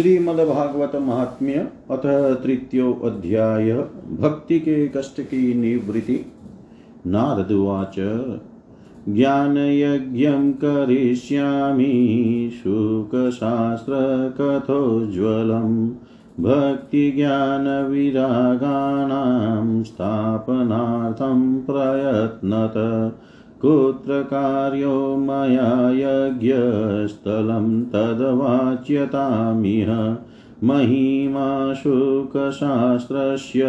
श्रीमद्भागवत महात्म्य अथ तृतीयो अध्याय। भक्ति के कष्ट की निवृत्ति। नारदुवाच ज्ञानयज्ञं करिष्यामि, शुकशास्त्रकथोज्ज्वलं भक्तिज्ञानविरागाणां स्थापनार्थं प्रयत्नत। कुत्र कार्यो मया यज्ञस्थलं तद्वाच्यतामिह महिमा शुकशास्त्रस्य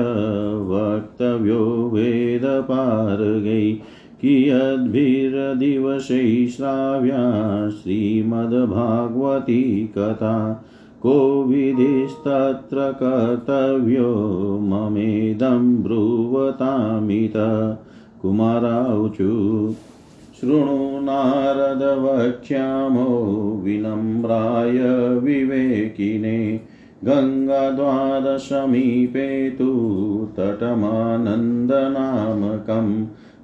वक्तव्यो वेदपारगै कियद्भिर्दिवसै श्राव्या श्रीमद्भागवती कथा को विधिस्तत्र कर्तव्यो ममेदं ब्रुवतामित कुमाराऊचु शृणु नारदवक्ष्यामो विनम्राय विवेकिने गङ्गाद्वारसमीपे तु तटमानन्दनामकम्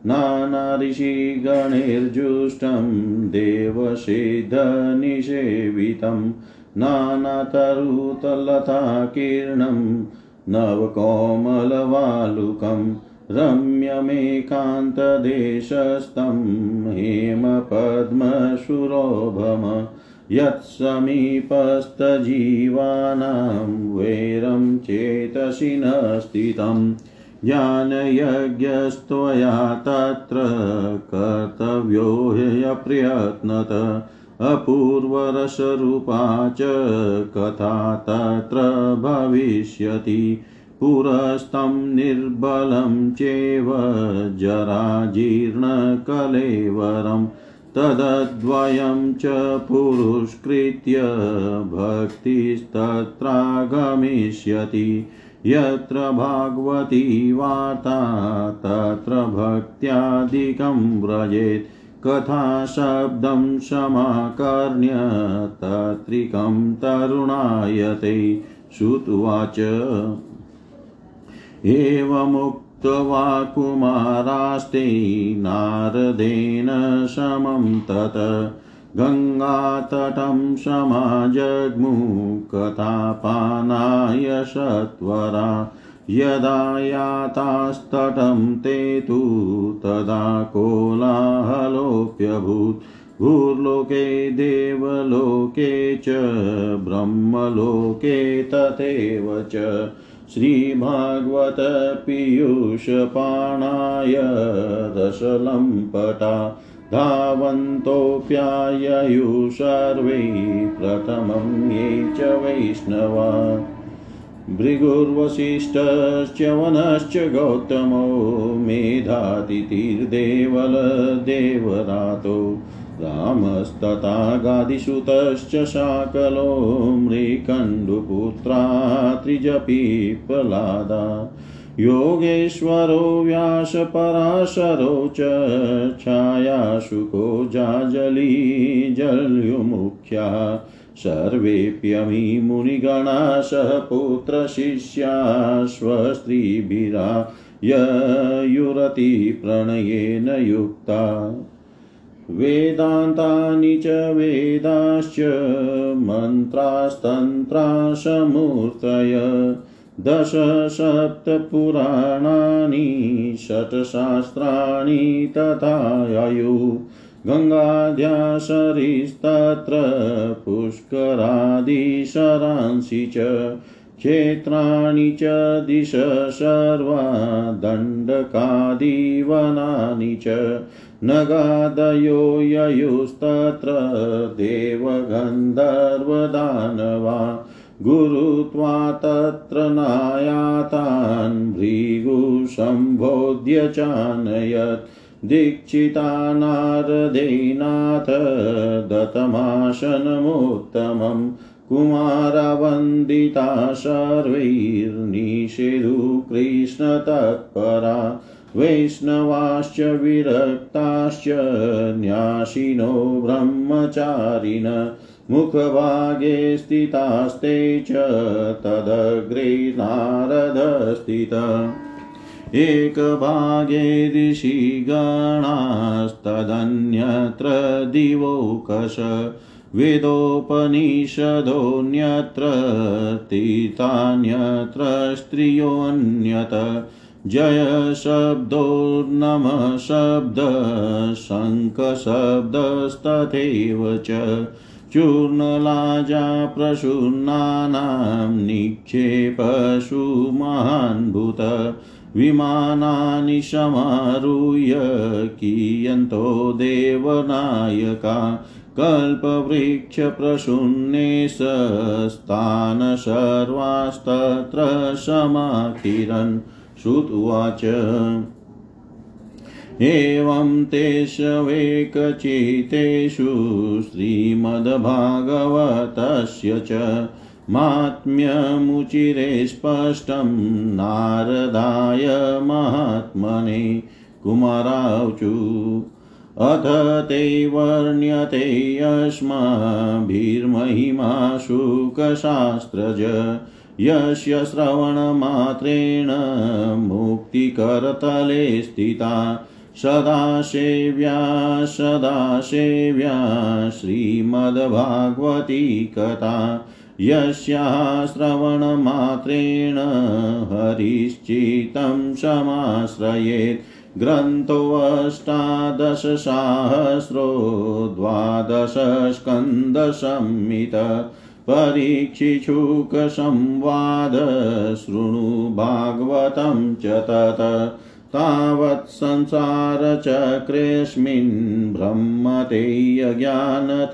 नानाऋषिगणैर्जुष्टं देवसिद्धनिषेवितं नानातरुतलताकीर्णं नवकोमलवालुकम् रम्यमेकान्तदेशस्थं हेमपद्मशुरोभम यत्समीपस्थजीवानां वैरं चेतसि न स्थितं ज्ञानयज्ञस्त्वया तत्र कर्तव्यो ह्यप्रयत्नत अपूर्वरसरूपा च कथा तत्र भविष्यति। पुरस्तं निर्बलं चेव जराजीर्णकलेवरं तदद्वयं च पुरुष्कृत्य भक्तिस्तत्रागमिष्यति। यत्र भागवती वार्ता तत्र भक्त्यादिकं व्रजेत्। कथाशब्दं समाकर्ण्य तत्रिकं तरुणायते। श्रुत्वाच एवमुक्त्वा कुमारास्ते नारदेन समं तत् गङ्गातटं समाजग्मुकथापानाय सत्वरा यदा यातास्तटं ते तु तदा कोलाहलोऽप्यभूत् भूर्लोके देवलोके च ब्रह्मलोके तथैव च श्रीभागवत पीयूषपाणाय रसलम्पटा धावन्तोऽप्याययु सर्वै प्रथमं ये च वैष्णवा। भृगुर्वसिष्ठश्च वनश्च गौतमो मेधातिथिर्देवलदेवरातो रामस्तथा गादिसुतश्च शाकलो मृकण्डुपुत्रा त्रिजपीपलादा। योगेश्वरो व्यासपराशरो च छायाशुको जाजली जल्युमुख्या। सर्वेऽप्यमी मुनिगणा सह पुत्रशिष्या स्वस्त्रीभिरा ययुरतिप्रणयेन युक्ता। वेदान्तानि च वेदाश्च मन्त्रास्तन्त्रासमूर्तय दश सप्तपुराणानि षट्शास्त्राणि तथायु गङ्गाध्यासरिस्तत्र पुष्करादिशरांसि च, क्षेत्राणि च दिश सर्वा दण्डकादिवनानि च। नगादयो ययुस्तत्र देवगन्धर्वदानवा गुरुत्वा तत्र नायातान् भृगुसम्बोध्य चानयत्। दीक्षिता नारदेनाथ दतमाशनमुत्तमम् कुमारवन्दिता सर्वैर्निषेधुकृष्णतत्परा वैष्णवाश्च विरक्ताश्च न्यासिनो ब्रह्मचारिण मुखभागे स्थितास्ते च तदग्रे नारदस्थित एकभागे ऋषिगणास्तदन्यत्र दिवौकश, वेदोपनिषदोऽन्यत्र तीर्थान्यत्र स्त्रियोऽन्यत। जय शब्दो नम शब्द शङ्खशब्दस्तथैव च चूर्णलाजा प्रशूर्णानां निक्षेपशु महान्भूत विमानानि समारुह्य कियन्तो देवनायका कल्पवृक्षप्रशून्येश स्थान सर्वास्तत्र समाकिरन् श्रुत्वाच। एवं तेष्वेकचितेषु श्रीमद्भागवतस्य च मात्म्यमुचिरे स्पष्टं नारदाय महात्मने कुमारावचु। अथ ते वर्ण्यते यस्माभिर्महिमा शुकशास्त्रज यस्य श्रवणमात्रेण मुक्तिकरतले स्थिता। सदा सेव्या सदा सेव्या श्रीमद्भागवती कथा। यस्याः श्रवणमात्रेण हरिश्चितं समाश्रयेत् ग्रन्थोऽष्टादशसाहस्रो द्वादशस्कन्दसंहित परीक्षिषुकसंवाद शृणु भागवतं च तत्। तावत् संसारचक्रेऽस्मिन् ब्रह्मते यज्ञानत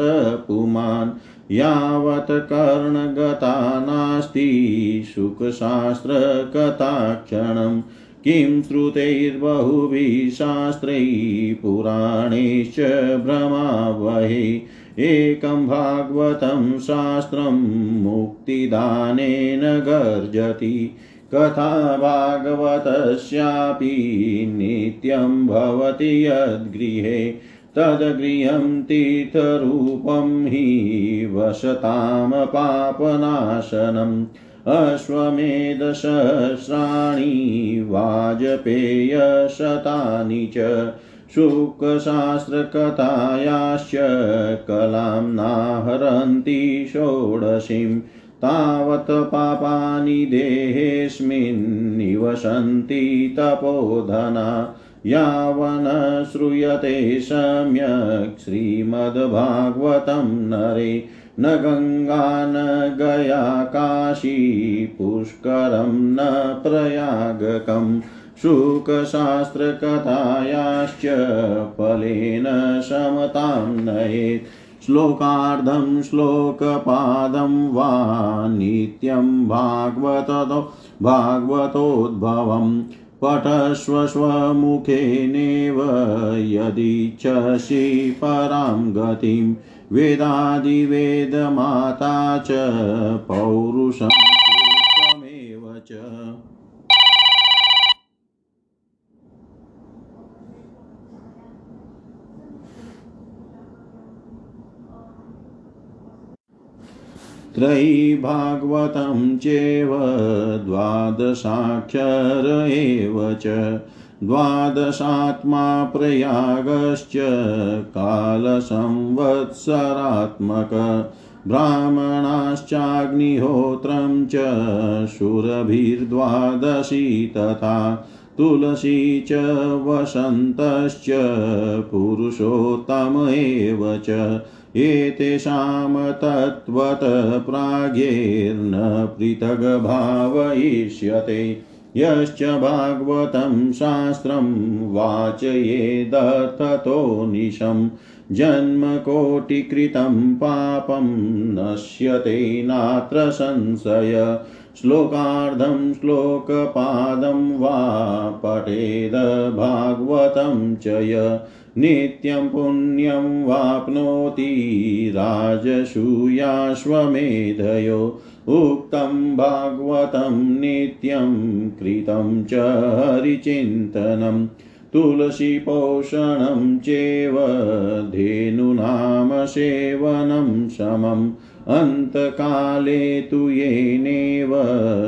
पुमान्। यावत् कर्णगता नास्ति सुखशास्त्रकथाक्षणम्। किं श्रुतैर्बहुभिः शास्त्रैः पुराणैश्च भ्रमावहे। एकं भागवतं शास्त्रं मुक्तिदानेन गर्जति। कथा भागवतस्यापि नित्यं भवति यद्गृहे। तद्गृहं तीर्थरूपं हि वसतां पापनाशनम्। अश्वमेधसहस्राणि वाजपेयशतानि च। शुकशास्त्रकथायाश्च कलां नाहरन्ति षोडशीं। तावत् पापानि देहेऽस्मिन् निवसन्ति तपोधना। यावन् श्रूयते सम्यक् श्रीमद्भागवतं नरे। न गङ्गा न गया काशी पुष्करं न प्रयागकम्। शुकशास्त्रकथायाश्च फलेन समतां नयेत्। श्लोकार्धं श्लोकपादं वा नित्यं भागवतो भागवतोद्भवम् पठस्व स्वमुखेनेव यदिच्छसि परां गतिं वेदादिवेदमाता च पौरुषं च त्रयी भागवतं चेव द्वादशाक्षर एव च द्वादशात्मा प्रयागश्च कालसंवत्सरात्मक ब्राह्मणाश्चाग्निहोत्रं च शूरभिर्द्वादशी तथा तुलसी च वसन्तश्च पुरुषोत्तम एव च एतेषां तत्त्वत प्राज्ञैर्न पृथग्भावयिष्यते। यश्च भागवतं शास्त्रं वाचयेदर्थतो निशं। जन्मकोटिकृतं पापं नश्यते नात्र संशय। श्लोकार्धं श्लोकपादं वा पठेद भागवतं च य। नित्यं पुण्यं वाप्नोति राजसूयाश्वमेधयो। उक्तं भागवतं नित्यं कृतं च हरिचिन्तनं। तुलसीपोषणं चेव धेनूनां सेवनं समम्। अन्तकाले तु येनेव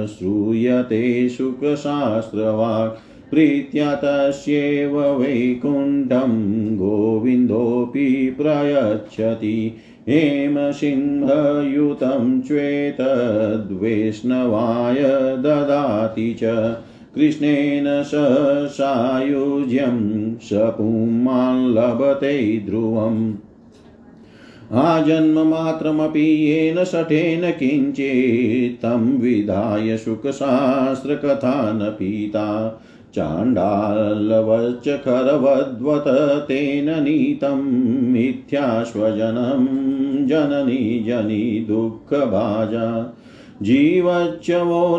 श्रूयते सुखशास्त्रवाक् प्रीत्या तस्यैव वैकुण्ठं गोविन्दोऽपि प्रयच्छति। हेमसिंहयुतं श्वेतद्वेष्णवाय ददाति च। कृष्णेन स सायुज्यं स पुमान् लभते ध्रुवम्। आजन्ममात्रमपि येन शठेन किञ्चित् तं विधाय शुकशास्त्रकथा न पीता चाण्डालवच्च खरवद्वत तेन नीतं मिथ्याश्वजनं जननी जनी दुःखभाजा। जीवच्च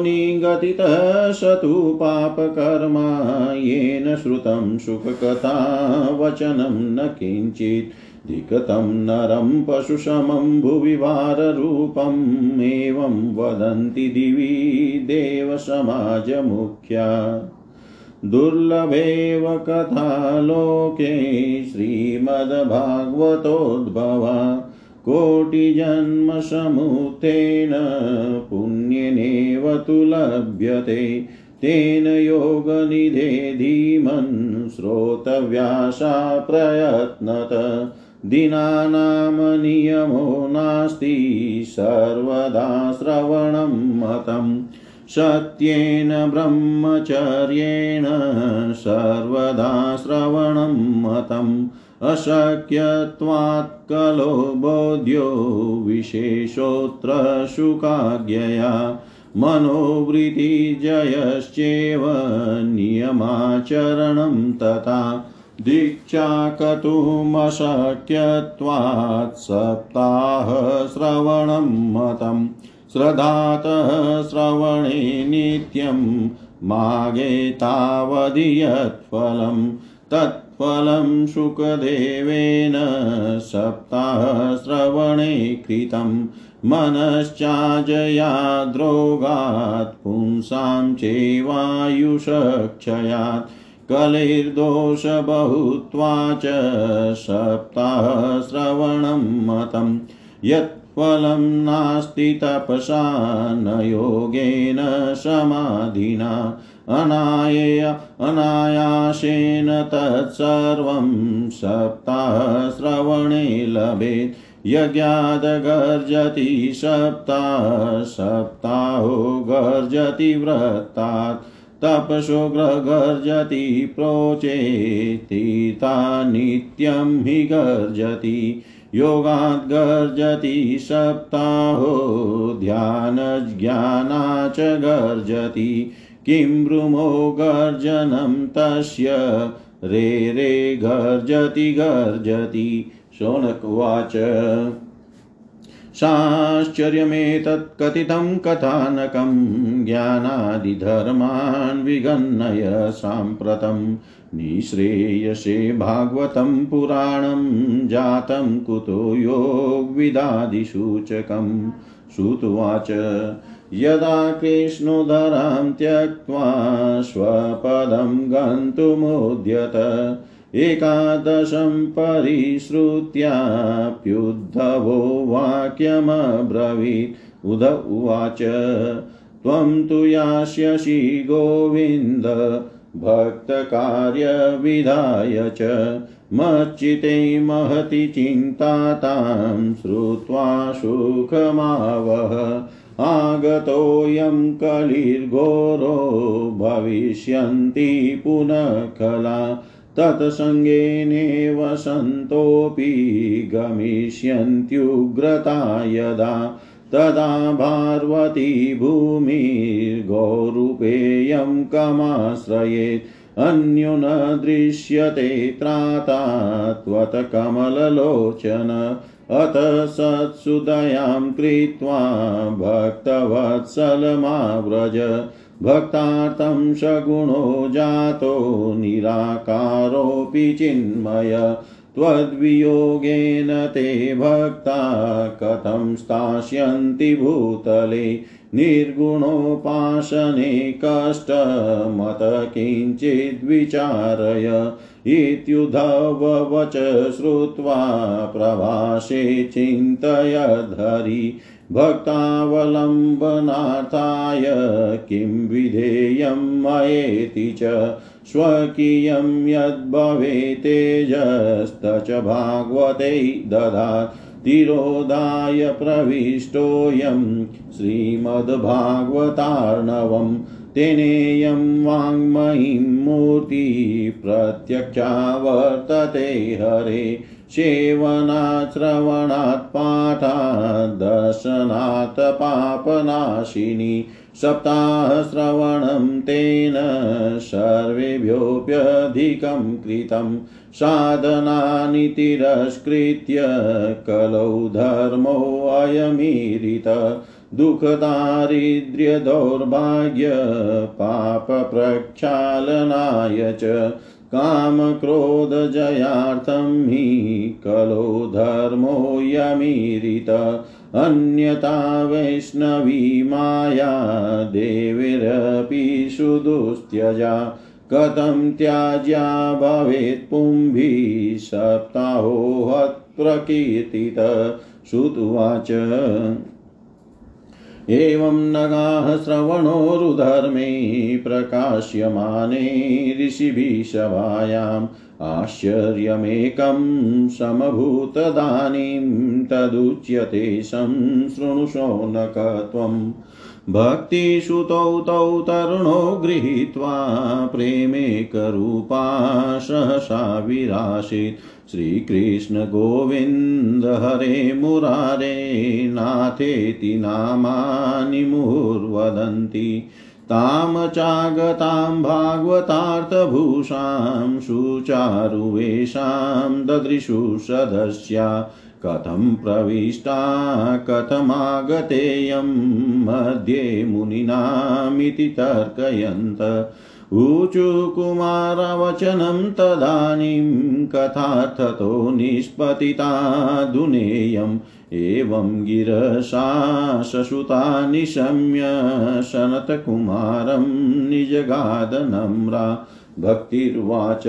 निगतितः स तु पापकर्मा, येन श्रुतं सुखकथा वचनं न किञ्चित्। धिकतं नरं पशुशमं भुवि वाररूपम् एवं वदन्ति दिवि देवसमाजमुख्या। दुर्लभेव कथा लोके श्रीमद्भागवतोद्भवा कोटिजन्मसमुत्थेन पुण्येनेव तु लभ्यते। तेन योगनिधे धीमन् श्रोतव्यासा प्रयत्नत। दिनानां नियमो नास्ति, सर्वदा श्रवणं मतम्। सत्येन ब्रह्मचर्येण सर्वदा श्रवणं मतम् अशक्यत्वात् कलो बोध्यो विशेषोऽत्र शुकाज्ञया मनोवृत्तिजयश्चेव नियमाचरणं तथा दीक्षाकतुमशक्यत्वात् सप्ताहश्रवणं मतम् श्रद्धातः श्रवणे नित्यं मागे तावदीयत्फलं, तत्फलं शुकदेवेन सप्ताहश्रवणे कृतं। मनश्चाजयाद्रोगात् पुंसां चैवायुषक्षयात्, कलिर्दोषबहुत्वा च सप्ताहश्रवणं मतं यत् फलं नास्ति तपसा न योगेन समाधिना। अनाय अनायासेन तत्सर्वं सप्ताहश्रवणे लभेत्। यज्ञादगर्जति सप्ताह सप्ताहो गर्जति व्रतात्। तपसो गर्जति प्रोचे तीता नित्यं हि गर्जति। योगात् गर्जति सप्ताहो, ध्यानज्ञाना च गर्जति। किं ब्रुमो गर्जनं तस्य, रे रे गर्जति गर्जति। शौनकुवाच साश्चर्यमेतत् कथितं कथानकं ज्ञानादिधर्मान् विगन्नय साम्प्रतं निःश्रेयसे भागवतं पुराणं जातं कुतो योगविदादिसूचकं। श्रुत्वाच, यदा कृष्णोदरां त्यक्त्वा स्वपदं गन्तुमुद्यत, एकादशं परिश्रुत्याप्युद्धवो वाक्यमब्रवीत्। उद उवाच, त्वं तु यास्यसि गोविन्द भक्तकार्यविधाय च मच्चिते महति चिन्ता तां श्रुत्वा सुखमावह। आगतोऽयं कलिर्घोरो भविष्यन्ति पुनः कला। तत्सङ्गेनेव सन्तोऽपि गमिष्यन्त्युग्रता यदा तदा पार्वती भूमिर्गौरूपेयं कमाश्रयेत्। अन्यो न दृश्यते त्राता त्वत्कमललोचन अथ सत्सुदयां कृत्वा भक्तवत्सलमाव्रज। भक्तार्थं सगुणो जातो निराकारोऽपि चिन्मय। त्वद्वियोगेन ते भक्ता कथं स्थास्यन्ति भूतले निर्गुणोपासने कष्टमत किञ्चिद्विचारय इत्युधवच श्रुत्वा प्रभाषे चिन्तयधरि भक्तावलम्बनार्थाय किं विधेयं मयेति च स्वकीयं यद्भवेत्तेजस्त च भागवते ददात् तिरोधाय प्रविष्टोऽयं श्रीमद्भागवतार्णवम् तेनेयं वाङ्मयीं मूर्ति प्रत्यक्षा वर्तते हरे। सेवनात् श्रवणात् पाठात् दर्शनात् पापनाशिनी। सप्ताहश्रवणं तेन सर्वेभ्योऽप्यधिकं कृतं। साधनानि तिरस्कृत्य कलौ धर्मोऽयमीरित दुःखदारिद्र्यदौर्भाग्य पापप्रक्षालनाय च कामक्रोधजयार्थं हि कलो धर्मोऽयमीरित अन्यथा वैष्णवी माया देवीरपि सुदुस्त्यजा। कथं त्याज्या भवेत् पुंभिः सप्ताहोहत्प्रकीर्तित श्रुत्वाच एवं नगाः श्रवणोरुधर्मे प्रकाश्यमाने ऋषिभिः सभायाम् आश्चर्यमेकं समभूतदानीं तदुच्यते संशृणुशौनकत्वम् भक्तिसुतौ तौ तरुणो गृहीत्वा प्रेमेकरूपा सहसा विरासीत् श्रीकृष्णगोविन्द हरे मुरारे नाथेति नामानि मुहुर्वदन्ति तां चागतां भागवतार्थभूषां सुचारुवेषां ददृशु सदस्या कथं प्रविष्टा कथमागतेयं मध्ये मुनीनामिति तर्कयन्त ऊचु कुमारवचनं तदानीं कथार्थतो निष्पतिता दुनेयम् एवं गिरशा ससुता निशम्य सनतकुमारं निजगादनम्रा भक्तिर्वाच।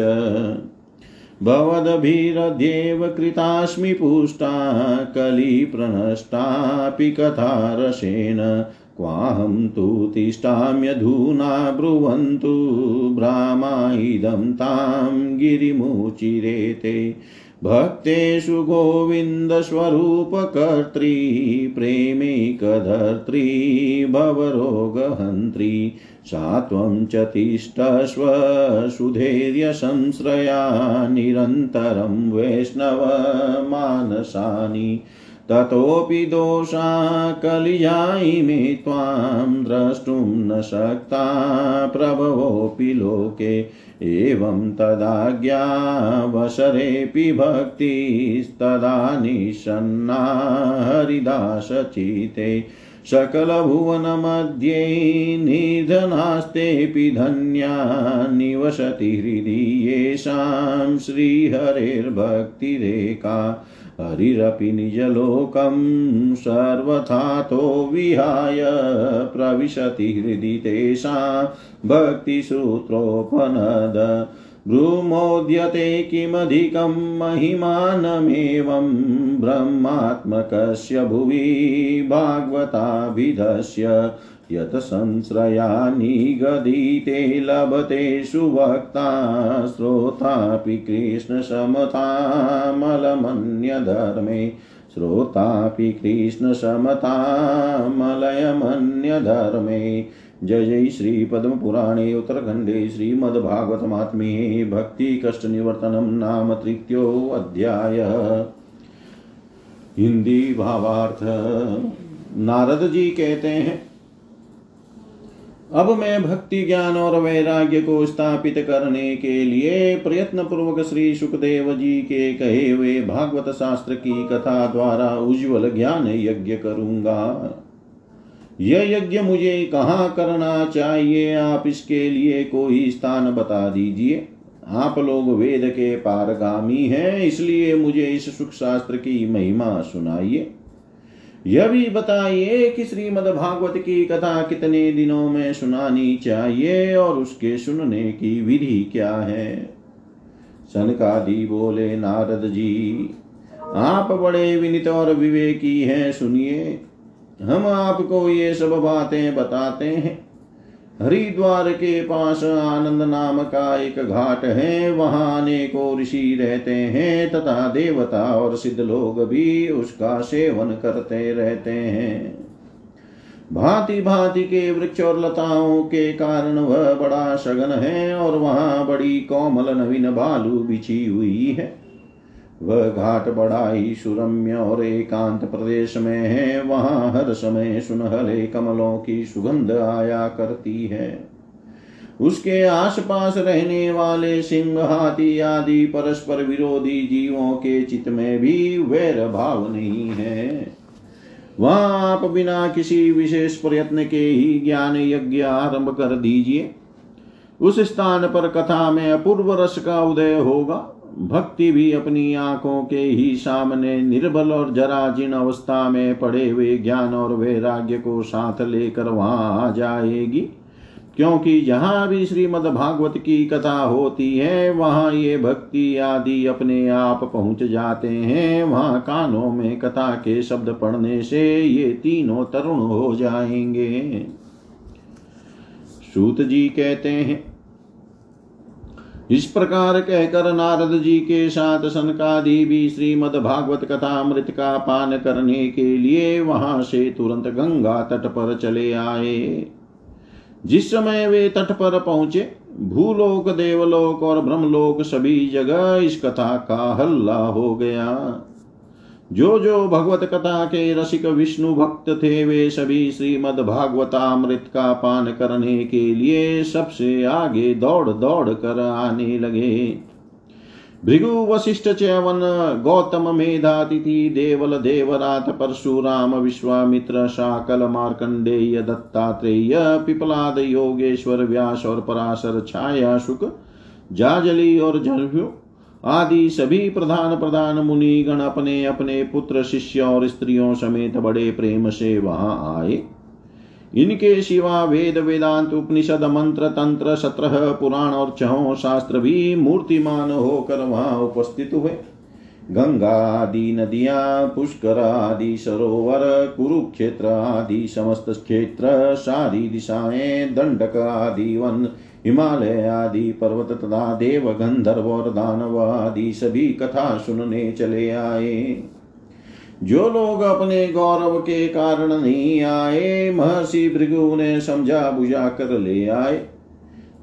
भवदभिरध्येव कृतास्मि पुष्टा कलिप्रनष्टापि कथारसेन क्वाहं तु तिष्ठाम्यधुना ब्रुवन्तु भ्रामा इदं तां गिरिमुचिरेते। भक्तेषु गोविन्दस्वरूपकर्त्री, प्रेमिकधर्त्री, भवरोगहन्त्री, सा त्वं च तिष्ठस्व सुधैर्यसंश्रया निरन्तरं वैष्णवमानसानि। ततोऽपि दोषा कलियायि त्वां द्रष्टुं न शक्ता प्रभवोऽपि लोके। एवं तदाज्ञावसरेऽपि भक्तिस्तदा निषन्ना हरिदासचिते। सकलभुवनमध्ये निधनास्तेऽपि धन्या निवसति हृदि येषां श्रीहरेर्भक्तिरेका। हरिरपि निजलोकं सर्वथातो विहाय प्रविशति हृदि तेषां भक्तिसूत्रोपनद। भ्रूमोद्यते किमधिकं महिमानमेवं ब्रह्मात्मकस्य भुवि भागवताभिधस्य यत संश्रया निगदिते लभते सुभक्ता श्रोतापि कृष्णसमतामलमन्यधर्मे। श्रोतापि कृष्णसमतामलयमन्यधर्मे। जय जय श्री पद्मपुराणे उत्तरखण्डे श्रीमद्भागवतमात्म्ये भक्तिकष्टनिवर्तनं नाम तृतीयोऽध्याय हिंदी भावार्थ। नारद जी कहते हैं अब मैं भक्ति ज्ञान और वैराग्य को स्थापित करने के लिए प्रयत्न पूर्वक श्री सुखदेव जी के कहे हुए भागवत शास्त्र की कथा द्वारा उज्जवल ज्ञान यज्ञ करूँगा। यह यज्ञ मुझे कहाँ करना चाहिए, आप इसके लिए कोई स्थान बता दीजिए। आप लोग वेद के पारगामी हैं, इसलिए मुझे इस सुख शास्त्र की महिमा सुनाइए। यह भी बताइए कि श्रीमद् भागवत की कथा कितने दिनों में सुनानी चाहिए और उसके सुनने की विधि क्या है? सनकादि बोले, नारद जी, आप बड़े विनित और विवेकी हैं, सुनिए। हम आपको ये सब बातें बताते हैं। हरिद्वार के पास आनंद नाम का एक घाट है, वहाँ अनेकों ऋषि रहते हैं, तथा देवता और सिद्ध लोग भी उसका सेवन करते रहते हैं। भांति भांति के वृक्ष और लताओं के कारण वह बड़ा सघन है और वहाँ बड़ी कोमल नवीन बालू बिछी हुई है। वह घाट बड़ा ही सुरम्य और एकांत प्रदेश में है। वहाँ हर समय सुनहले कमलों की सुगंध आया करती है। उसके आसपास रहने वाले सिंह, हाथी आदि परस्पर विरोधी जीवों के चित्त में भी वैर भाव नहीं है। वहाँ आप बिना किसी विशेष प्रयत्न के ही ज्ञान यज्ञ आरंभ कर दीजिए। उस स्थान पर कथा में अपूर्व रस का उदय होगा। भक्ति भी अपनी आँखों के ही सामने निर्बल और जराजीर्ण अवस्था में पड़े हुए ज्ञान और वैराग्य को साथ लेकर वहाँ आ जाएगी। क्योंकि जहाँ भी श्रीमद भागवत की कथा होती है, वहाँ ये भक्ति आदि अपने आप पहुँच जाते हैं। वहाँ कानों में कथा के शब्द पढ़ने से ये तीनों तरुण हो जाएँगे। सूत जी कहते हैं इस प्रकार कहकर नारद जी के साथ सनकादि भी श्रीमद भागवत कथा अमृत का पान करने के लिए वहाँ से तुरंत गंगा तट पर चले आए। जिस समय वे तट पर पहुँचे, भूलोक, देवलोक और ब्रह्मलोक सभी जगह इस कथा का हल्ला हो गया। जो जो भगवत कथा के रसिक विष्णु भक्त थे, वे सभी श्रीमद भागवतामृत का पान करने के लिए सबसे आगे दौड़ दौड़ कर आने लगे। भृगु वशिष्ठ च्यवन, गौतम मेधातिथि, देवल देवरात, परशुराम विश्वामित्र, शाकल मार्कंडेय, दत्तात्रेय, पिपलाद योगेश्वर व्यास और पराशर छाया शुक जाजली और जलभ्यु आदि सभी प्रधान प्रधान मुनि गण अपने अपने पुत्र शिष्य और स्त्रियों समेत बड़े प्रेम से वहाँ आए। इनके शिवा वेद वेदांत उपनिषद मंत्र तंत्र सत्रह पुराण और चहो शास्त्र भी मूर्तिमान होकर वहाँ उपस्थित हुए। गंगा आदि नदियाँ, पुष्कर आदि सरोवर, कुरुक्षेत्र आदि समस्त क्षेत्र, सारी दिशाएँ, दंडक आदि वन हिमालय आदि पर्वत तथा देव गंधर्व और दानव आदि सभी कथा सुनने चले आए। जो लोग अपने गौरव के कारण नहीं आए, महर्षि भृगु ने समझा बुझा कर ले आए।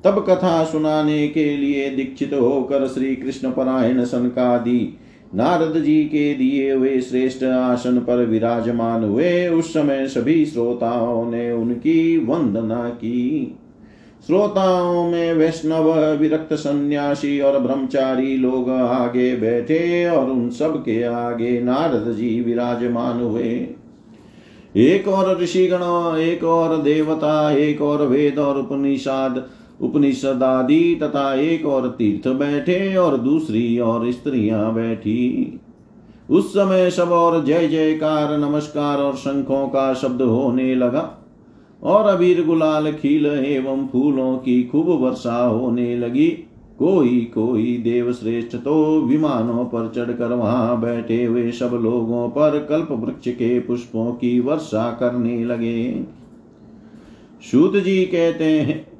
तब कथा सुनाने के लिए दीक्षित होकर श्री कृष्ण परायण सनकादि नारद जी के दिए हुए श्रेष्ठ आसन पर विराजमान हुए। उस समय सभी श्रोताओं ने उनकी वंदना की। श्रोताओं में वैष्णव, विरक्त सन्यासी और ब्रह्मचारी लोग आगे बैठे और उन सब के आगे नारद जी विराजमान हुए। एक और ऋषिगण, एक और देवता, एक और वेद और उपनिषद उपनिषद आदि तथा एक और तीर्थ बैठे और दूसरी और स्त्रियाँ बैठी। उस समय सब और जय जयकार, नमस्कार और शंखों का शब्द होने लगा। और अबीर गुलाल खील एवं फूलों की खूब वर्षा होने लगी। कोई कोई देव श्रेष्ठ तो विमानों पर चढ़कर वहाँ बैठे हुए सब लोगों पर कल्प वृक्ष के पुष्पों की वर्षा करने लगे। सूत जी कहते हैं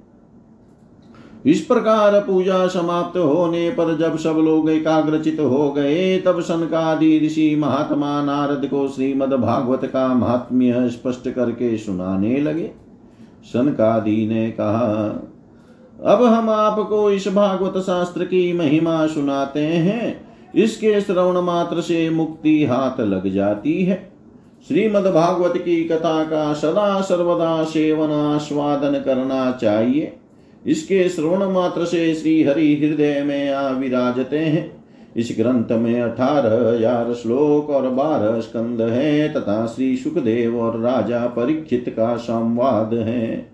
इस प्रकार पूजा समाप्त होने पर जब सब लोग एकाग्रचित हो गए, तब सनकादि ऋषि महात्मा नारद को श्रीमद भागवत का महात्म्य स्पष्ट करके सुनाने लगे। सनकादि ने कहा, अब हम आपको इस भागवत शास्त्र की महिमा सुनाते हैं। इसके श्रवण मात्र से मुक्ति हाथ लग जाती है। श्रीमद भागवत की कथा का सदा सर्वदा सेवन आस्वादन करना चाहिए। इसके श्रवण मात्र से श्री हरि हृदय में आ विराजते हैं। इस ग्रंथ में अठारह हज़ार श्लोक और बारह स्कंद है तथा श्री सुखदेव और राजा परीक्षित का संवाद है।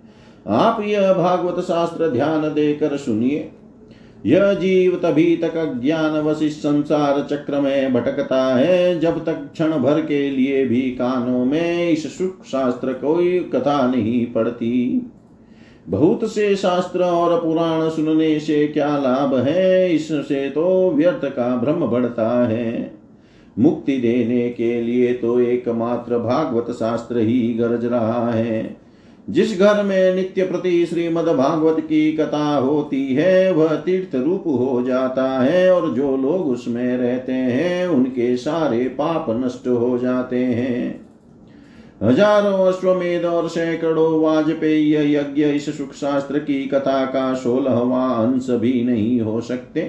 आप यह भागवत शास्त्र ध्यान देकर सुनिए। यह जीव तभी तक ज्ञान वशिष्ठ संसार चक्र में भटकता है, जब तक क्षण भर के लिए भी कानों में इस सुख शास्त्र कोई कथा नहीं पड़ती। बहुत से शास्त्र और पुराण सुनने से क्या लाभ है? इससे तो व्यर्थ का भ्रम बढ़ता है। मुक्ति देने के लिए तो एकमात्र भागवत शास्त्र ही गरज रहा है। जिस घर में नित्य प्रति श्रीमद भागवत की कथा होती है, वह तीर्थ रूप हो जाता है और जो लोग उसमें रहते हैं, उनके सारे पाप नष्ट हो जाते हैं। हज़ारों अश्वमेध और सैकड़ों वाजपेयी यज्ञ इस सुख शास्त्र की कथा का सोलहवा अंश भी नहीं हो सकते।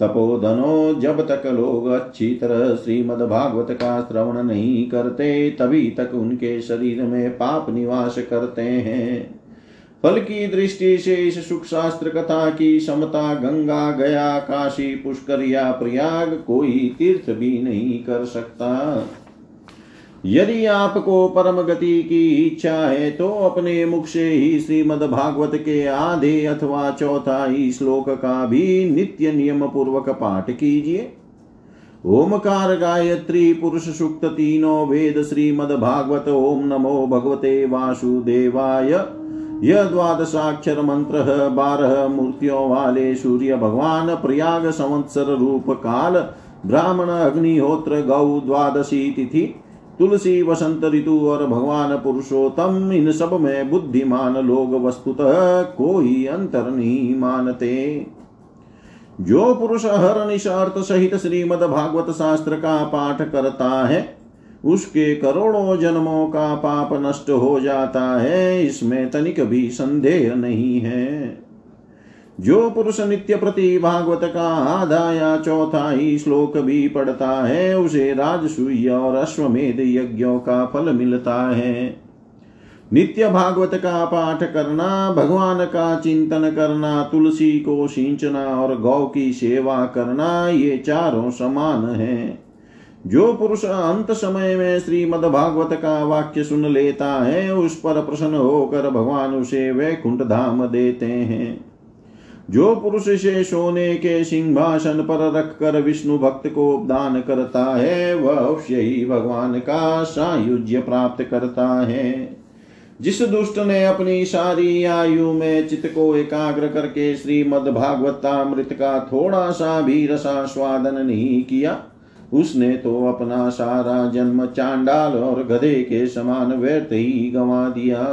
तपोधनो, जब तक लोग अच्छी तरह श्रीमद भागवत का श्रवण नहीं करते, तभी तक उनके शरीर में पाप निवास करते हैं। फल की दृष्टि से इस सुख शास्त्र कथा की समता गंगा, गया, काशी, पुष्कर या प्रयाग कोई तीर्थ भी नहीं कर सकता। यदि आपको परम गति की इच्छा है तो अपने मुख से ही श्रीमद भागवत के आधे अथवा चौथाई श्लोक का भी नित्य नियम पूर्वक पाठ कीजिए। ओमकार गायत्री पुरुष सुक्त तीनों वेद श्रीमद भागवत, ओम नमो भगवते वासुदेवाय। यह द्वादशाक्षर मंत्र बारह मूर्तियों वाले सूर्य भगवान, प्रयाग संवत्सर रूप काल, ब्राह्मण, अग्निहोत्र, गौ, द्वादशी तिथि। तुलसी, वसंत ऋतु और भगवान पुरुषोत्तम, इन सब में बुद्धिमान लोग वस्तुतः कोई अंतर नहीं मानते। जो पुरुष हर निशार्थ सहित श्रीमद भागवत शास्त्र का पाठ करता है, उसके करोड़ों जन्मों का पाप नष्ट हो जाता है, इसमें तनिक भी संदेह नहीं है। जो पुरुष नित्य प्रति भागवत का आधा या चौथा ही श्लोक भी पढ़ता है, उसे राजसूय और अश्वमेध यज्ञों का फल मिलता है। नित्य भागवत का पाठ करना, भगवान का चिंतन करना, तुलसी को सिंचना और गौ की सेवा करना, ये चारों समान है। जो पुरुष अंत समय में श्रीमद भागवत का वाक्य सुन लेता है, उस पर प्रसन्न होकर भगवान उसे वैकुंठ धाम देते हैं। जो पुरुष से सोने के सिंहासन पर रखकर विष्णु भक्त को दान करता है, वह अवश्य ही भगवान का सायुज्य प्राप्त करता है। जिस दुष्ट ने अपनी सारी आयु में चित्त को एकाग्र करके श्रीमद भागवतामृत का थोड़ा सा भी रसास्वादन नहीं किया, उसने तो अपना सारा जन्म चांडाल और गधे के समान व्यर्थ ही गंवा दिया।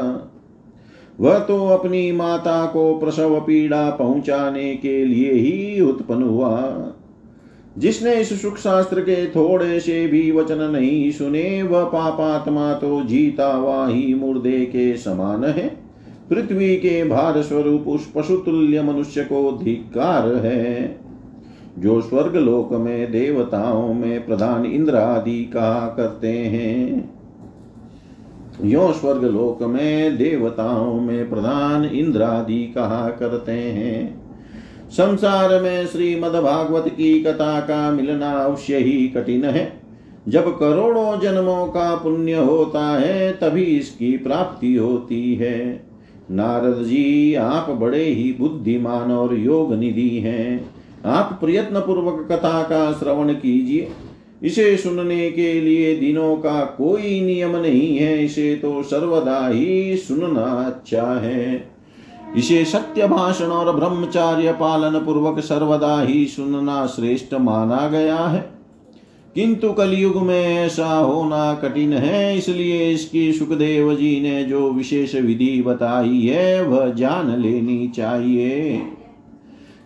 वह तो अपनी माता को प्रसव पीड़ा पहुँचाने के लिए ही उत्पन्न हुआ। जिसने इस सुख शास्त्र के थोड़े से भी वचन नहीं सुने, वह पापात्मा तो जीता हुआ ही मुर्दे के समान है। पृथ्वी के भार स्वरूप उस पशुतुल्य मनुष्य को धिकार है। जो स्वर्ग लोक में देवताओं में प्रधान इंद्र आदि कहा करते हैं यो स्वर्ग लोक में देवताओं में प्रधान इंद्र आदि कहा करते हैं। संसार में श्रीमद भागवत की कथा का मिलना अवश्य ही कठिन है। जब करोड़ों जन्मों का पुण्य होता है, तभी इसकी प्राप्ति होती है। नारद जी, आप बड़े ही बुद्धिमान और योग निधि हैं। आप प्रयत्न पूर्वक कथा का श्रवण कीजिए। इसे सुनने के लिए दिनों का कोई नियम नहीं है। इसे तो सर्वदा ही सुनना अच्छा है। इसे सत्य भाषण और ब्रह्मचार्य पालन पूर्वक सर्वदा ही सुनना श्रेष्ठ माना गया है। किंतु कलयुग में ऐसा होना कठिन है, इसलिए इसकी सुखदेव जी ने जो विशेष विधि बताई है, वह जान लेनी चाहिए।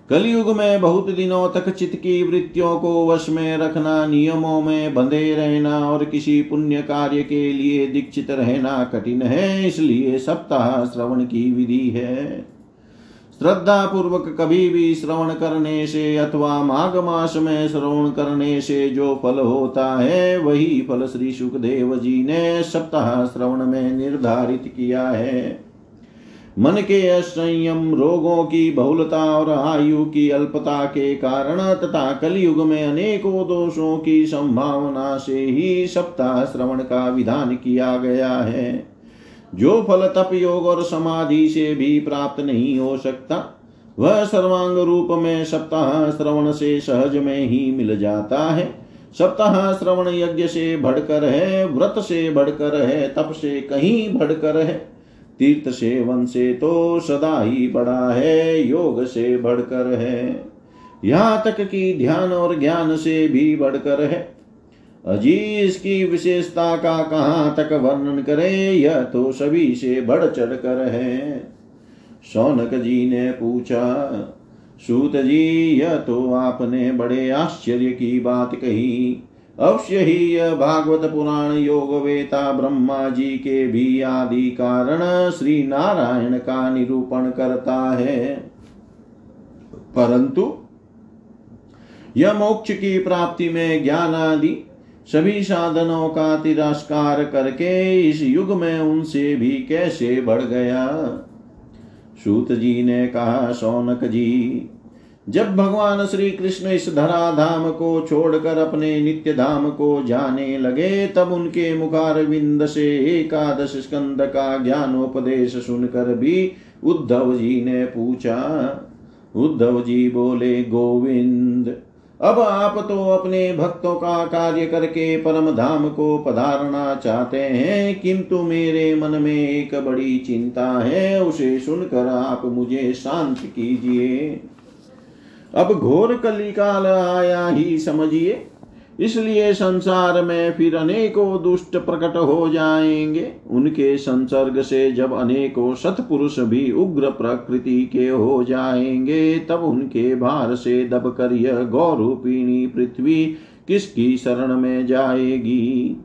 कलयुग में बहुत दिनों तक चित्त की वृत्तियों को वश में रखना, नियमों में बंधे रहना और किसी पुण्य कार्य के लिए दीक्षित रहना कठिन है, इसलिए सप्ताह श्रवण की विधि है। श्रद्धा पूर्वक कभी भी श्रवण करने से अथवा माघ मास में श्रवण करने से जो फल होता है, वही फल श्री सुखदेव जी ने सप्ताह श्रवण में निर्धारित किया है। मन के असंयम रोगों की बहुलता और आयु की अल्पता के कारण तथा कलयुग में अनेकों दोषों की संभावना से ही सप्ताह श्रवण का विधान किया गया है। जो फल तप योग और समाधि से भी प्राप्त नहीं हो सकता, वह सर्वांग रूप में सप्ताह श्रवण से सहज में ही मिल जाता है। सप्ताह श्रवण यज्ञ से भड़कर है, व्रत से भड़कर है, तप से कहीं भड़कर है। तीर्थ सेवन से तो सदा ही बड़ा है, योग से बढ़कर है। यहाँ तक कि ध्यान और ज्ञान से भी बढ़कर है। अजी इसकी विशेषता का कहाँ तक वर्णन करें, यह तो सभी से बढ़ चढ़ कर है। शौनक जी ने पूछा, सूत जी, यह तो आपने बड़े आश्चर्य की बात कही। अवश्य ही यह भागवत पुराण योग वेता ब्रह्मा जी के भी आदि कारण श्री नारायण का निरूपण करता है। परंतु यह मोक्ष की प्राप्ति में ज्ञान आदि सभी साधनों का तिरस्कार करके इस युग में उनसे भी कैसे बढ़ गया? सूत जी ने कहा, सौनक जी जब भगवान श्री कृष्ण इस धरा धाम को छोड़कर अपने नित्य धाम को जाने लगे, तब उनके मुखार विंद से एकादश स्कंद का ज्ञानोपदेश सुनकर भी उद्धव जी ने पूछा, उद्धव जी बोले, गोविंद, अब आप तो अपने भक्तों का कार्य करके परम धाम को पधारना चाहते हैं, किंतु मेरे मन में एक बड़ी चिंता है, उसे सुनकर आप मुझे शांत कीजिए। अब घोर कलिकाल आया ही समझिए। इसलिए संसार में फिर अनेकों दुष्ट प्रकट हो जाएँगे। उनके संसर्ग से जब अनेकों सतपुरुष भी उग्र प्रकृति के हो जाएँगे, तब उनके भार से दबकर यह गौरूपिणी पृथ्वी किसकी शरण में जाएगी?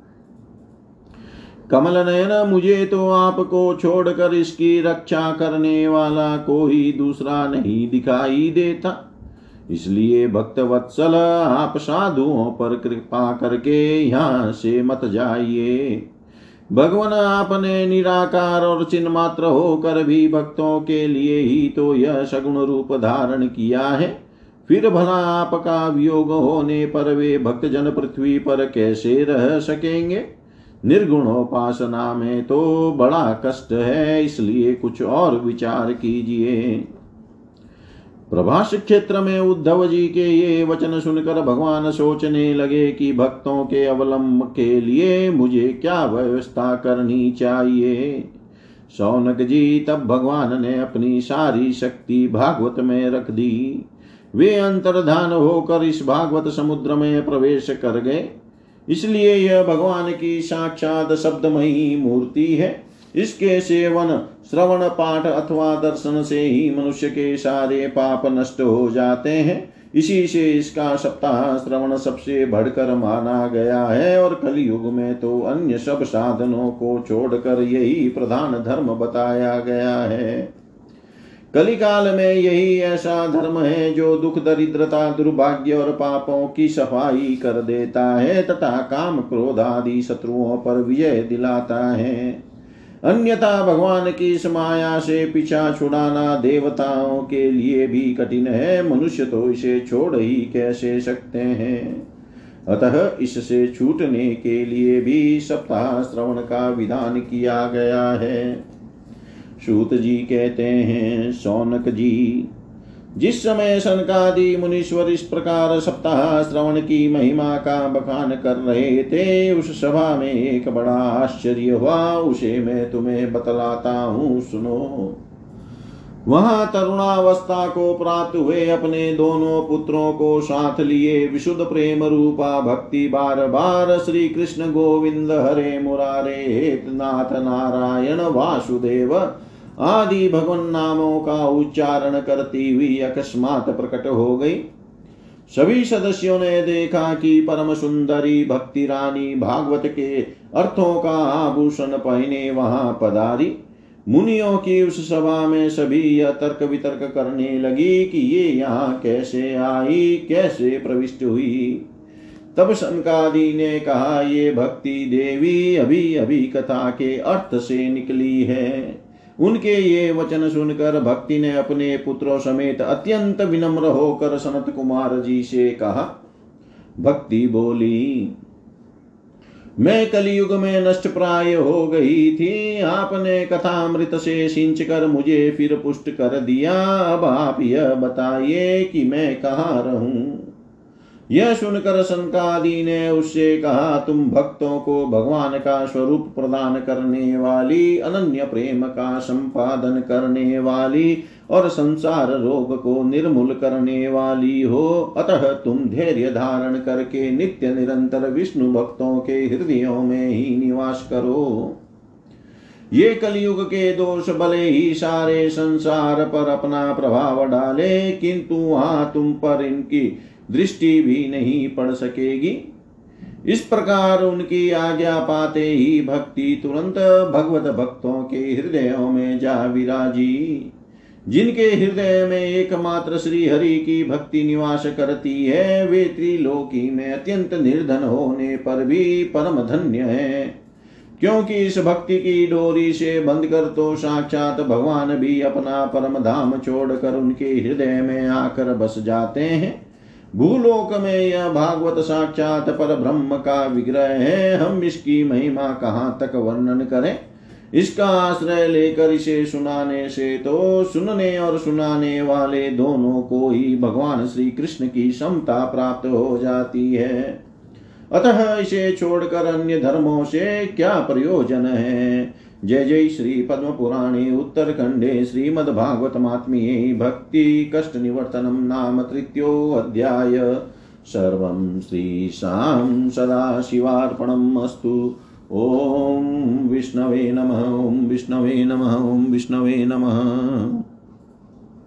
कमल नयन मुझे तो आपको छोड़कर इसकी रक्षा करने वाला कोई दूसरा नहीं दिखाई देता। इसलिए भक्त वत्सल आप साधुओं पर कृपा करके यहाँ से मत जाइए। भगवान, आपने निराकार और चिन्ह मात्र होकर भी भक्तों के लिए ही तो यह सगुण रूप धारण किया है। फिर भला आपका वियोग होने पर वे भक्त जन पृथ्वी पर कैसे रह सकेंगे? निर्गुणोपासना में तो बड़ा कष्ट है, इसलिए कुछ और विचार कीजिए। प्रभास क्षेत्र में उद्धव जी के ये वचन सुनकर भगवान सोचने लगे कि भक्तों के अवलंब के लिए मुझे क्या व्यवस्था करनी चाहिए? सौनक जी, तब भगवान ने अपनी सारी शक्ति भागवत में रख दी। वे अंतर्धान होकर इस भागवत समुद्र में प्रवेश कर गए। इसलिए यह भगवान की साक्षात शब्दमयी मूर्ति है। इसके सेवन, श्रवण पाठ अथवा दर्शन से ही मनुष्य के सारे पाप नष्ट हो जाते हैं। इसी से इसका सप्ताह श्रवण सबसे बढ़कर माना गया है और कलयुग में तो अन्य सब साधनों को छोड़कर यही प्रधान धर्म बताया गया है। कलिकाल में यही ऐसा धर्म है जो दुख, दरिद्रता, दुर्भाग्य और पापों की सफ़ाई कर देता है तथा काम क्रोध आदि शत्रुओं पर विजय दिलाता है। अन्यथा भगवान की इस माया से पीछा छुड़ाना देवताओं के लिए भी कठिन है। मनुष्य तो इसे छोड़ ही कैसे सकते हैं? अतः इससे छूटने के लिए भी सप्ताह श्रवण का विधान किया गया है। सूत जी कहते हैं, सौनक जी जिस समय सनकादि मुनीश्वर इस प्रकार सप्ताह श्रवण की महिमा का बखान कर रहे थे, उस सभा में एक बड़ा आश्चर्य हुआ। उसे मैं तुम्हें बतलाता हूँ, सुनो। वहाँ तरुणावस्था को प्राप्त हुए अपने दोनों पुत्रों को साथ लिए विशुद्ध प्रेम रूपा भक्ति बार बार श्री कृष्ण गोविंद हरे मुरारे, नाथ नारायण वासुदेव आदि भगवान नामों का उच्चारण करती हुई अकस्मात प्रकट हो गई। सभी सदस्यों ने देखा कि परम सुंदरी भक्ति रानी भागवत के अर्थों का आभूषण पहने वहाँ पधारी। मुनियों की उस सभा में सभी यह तर्क वितर्क करने लगी कि ये यहाँ कैसे आई, कैसे प्रविष्ट हुई। तब शनकादि ने कहा, ये भक्ति देवी अभी अभी कथा के अर्थ से निकली है। उनके ये वचन सुनकर भक्ति ने अपने पुत्रों समेत अत्यंत विनम्र होकर सनत कुमार जी से कहा, भक्ति बोली, मैं कलयुग में नष्ट प्राय हो गई थी। आपने कथा कथामृत से सिंच कर मुझे फिर पुष्ट कर दिया। अब आप यह बताइए कि मैं कहाँ रहूँ? यह सुनकर सनकादि ने उससे कहा, तुम भक्तों को भगवान का स्वरूप प्रदान करने वाली, अनन्य प्रेम का संपादन करने वाली और संसार रोग को निर्मूल करने वाली हो, अतः तुम धैर्य धारण करके नित्य निरंतर विष्णु भक्तों के हृदयों में ही निवास करो। ये कलयुग के दोष भले ही सारे संसार पर अपना प्रभाव डाले, किंतु वहाँ तुम पर इनकी दृष्टि भी नहीं पड़ सकेगी। इस प्रकार उनकी आज्ञा पाते ही भक्ति तुरंत भगवत भक्तों के हृदयों में जा विराजी। जिनके हृदय में एकमात्र श्री हरि की भक्ति निवास करती है, वे त्रिलोकी में अत्यंत निर्धन होने पर भी परम धन्य है। क्योंकि इस भक्ति की डोरी से बंद कर तो साक्षात भगवान भी अपना परम धाम छोड़कर उनके हृदय में आकर बस जाते हैं। भूलोक में यह भागवत साक्षात पर ब्रह्म का विग्रह है। हम इसकी महिमा कहाँ तक वर्णन करें? इसका आश्रय लेकर इसे सुनाने से तो सुनने और सुनाने वाले दोनों को ही भगवान श्री कृष्ण की क्षमता प्राप्त हो जाती है। अतः इसे छोड़कर अन्य धर्मों से क्या प्रयोजन है? जय जय श्री पद्म पुराणे उत्तरखंडे श्रीमद्भागवतमात्मीये भक्ति कष्ट निवर्तन नाम तृतीयोऽध्याय। सर्वं श्रीशां सदाशिवार्पणम् अस्तु। ॐ विष्णवे नमः, ॐ विष्णवे नमः, ॐ विष्णवे नमः।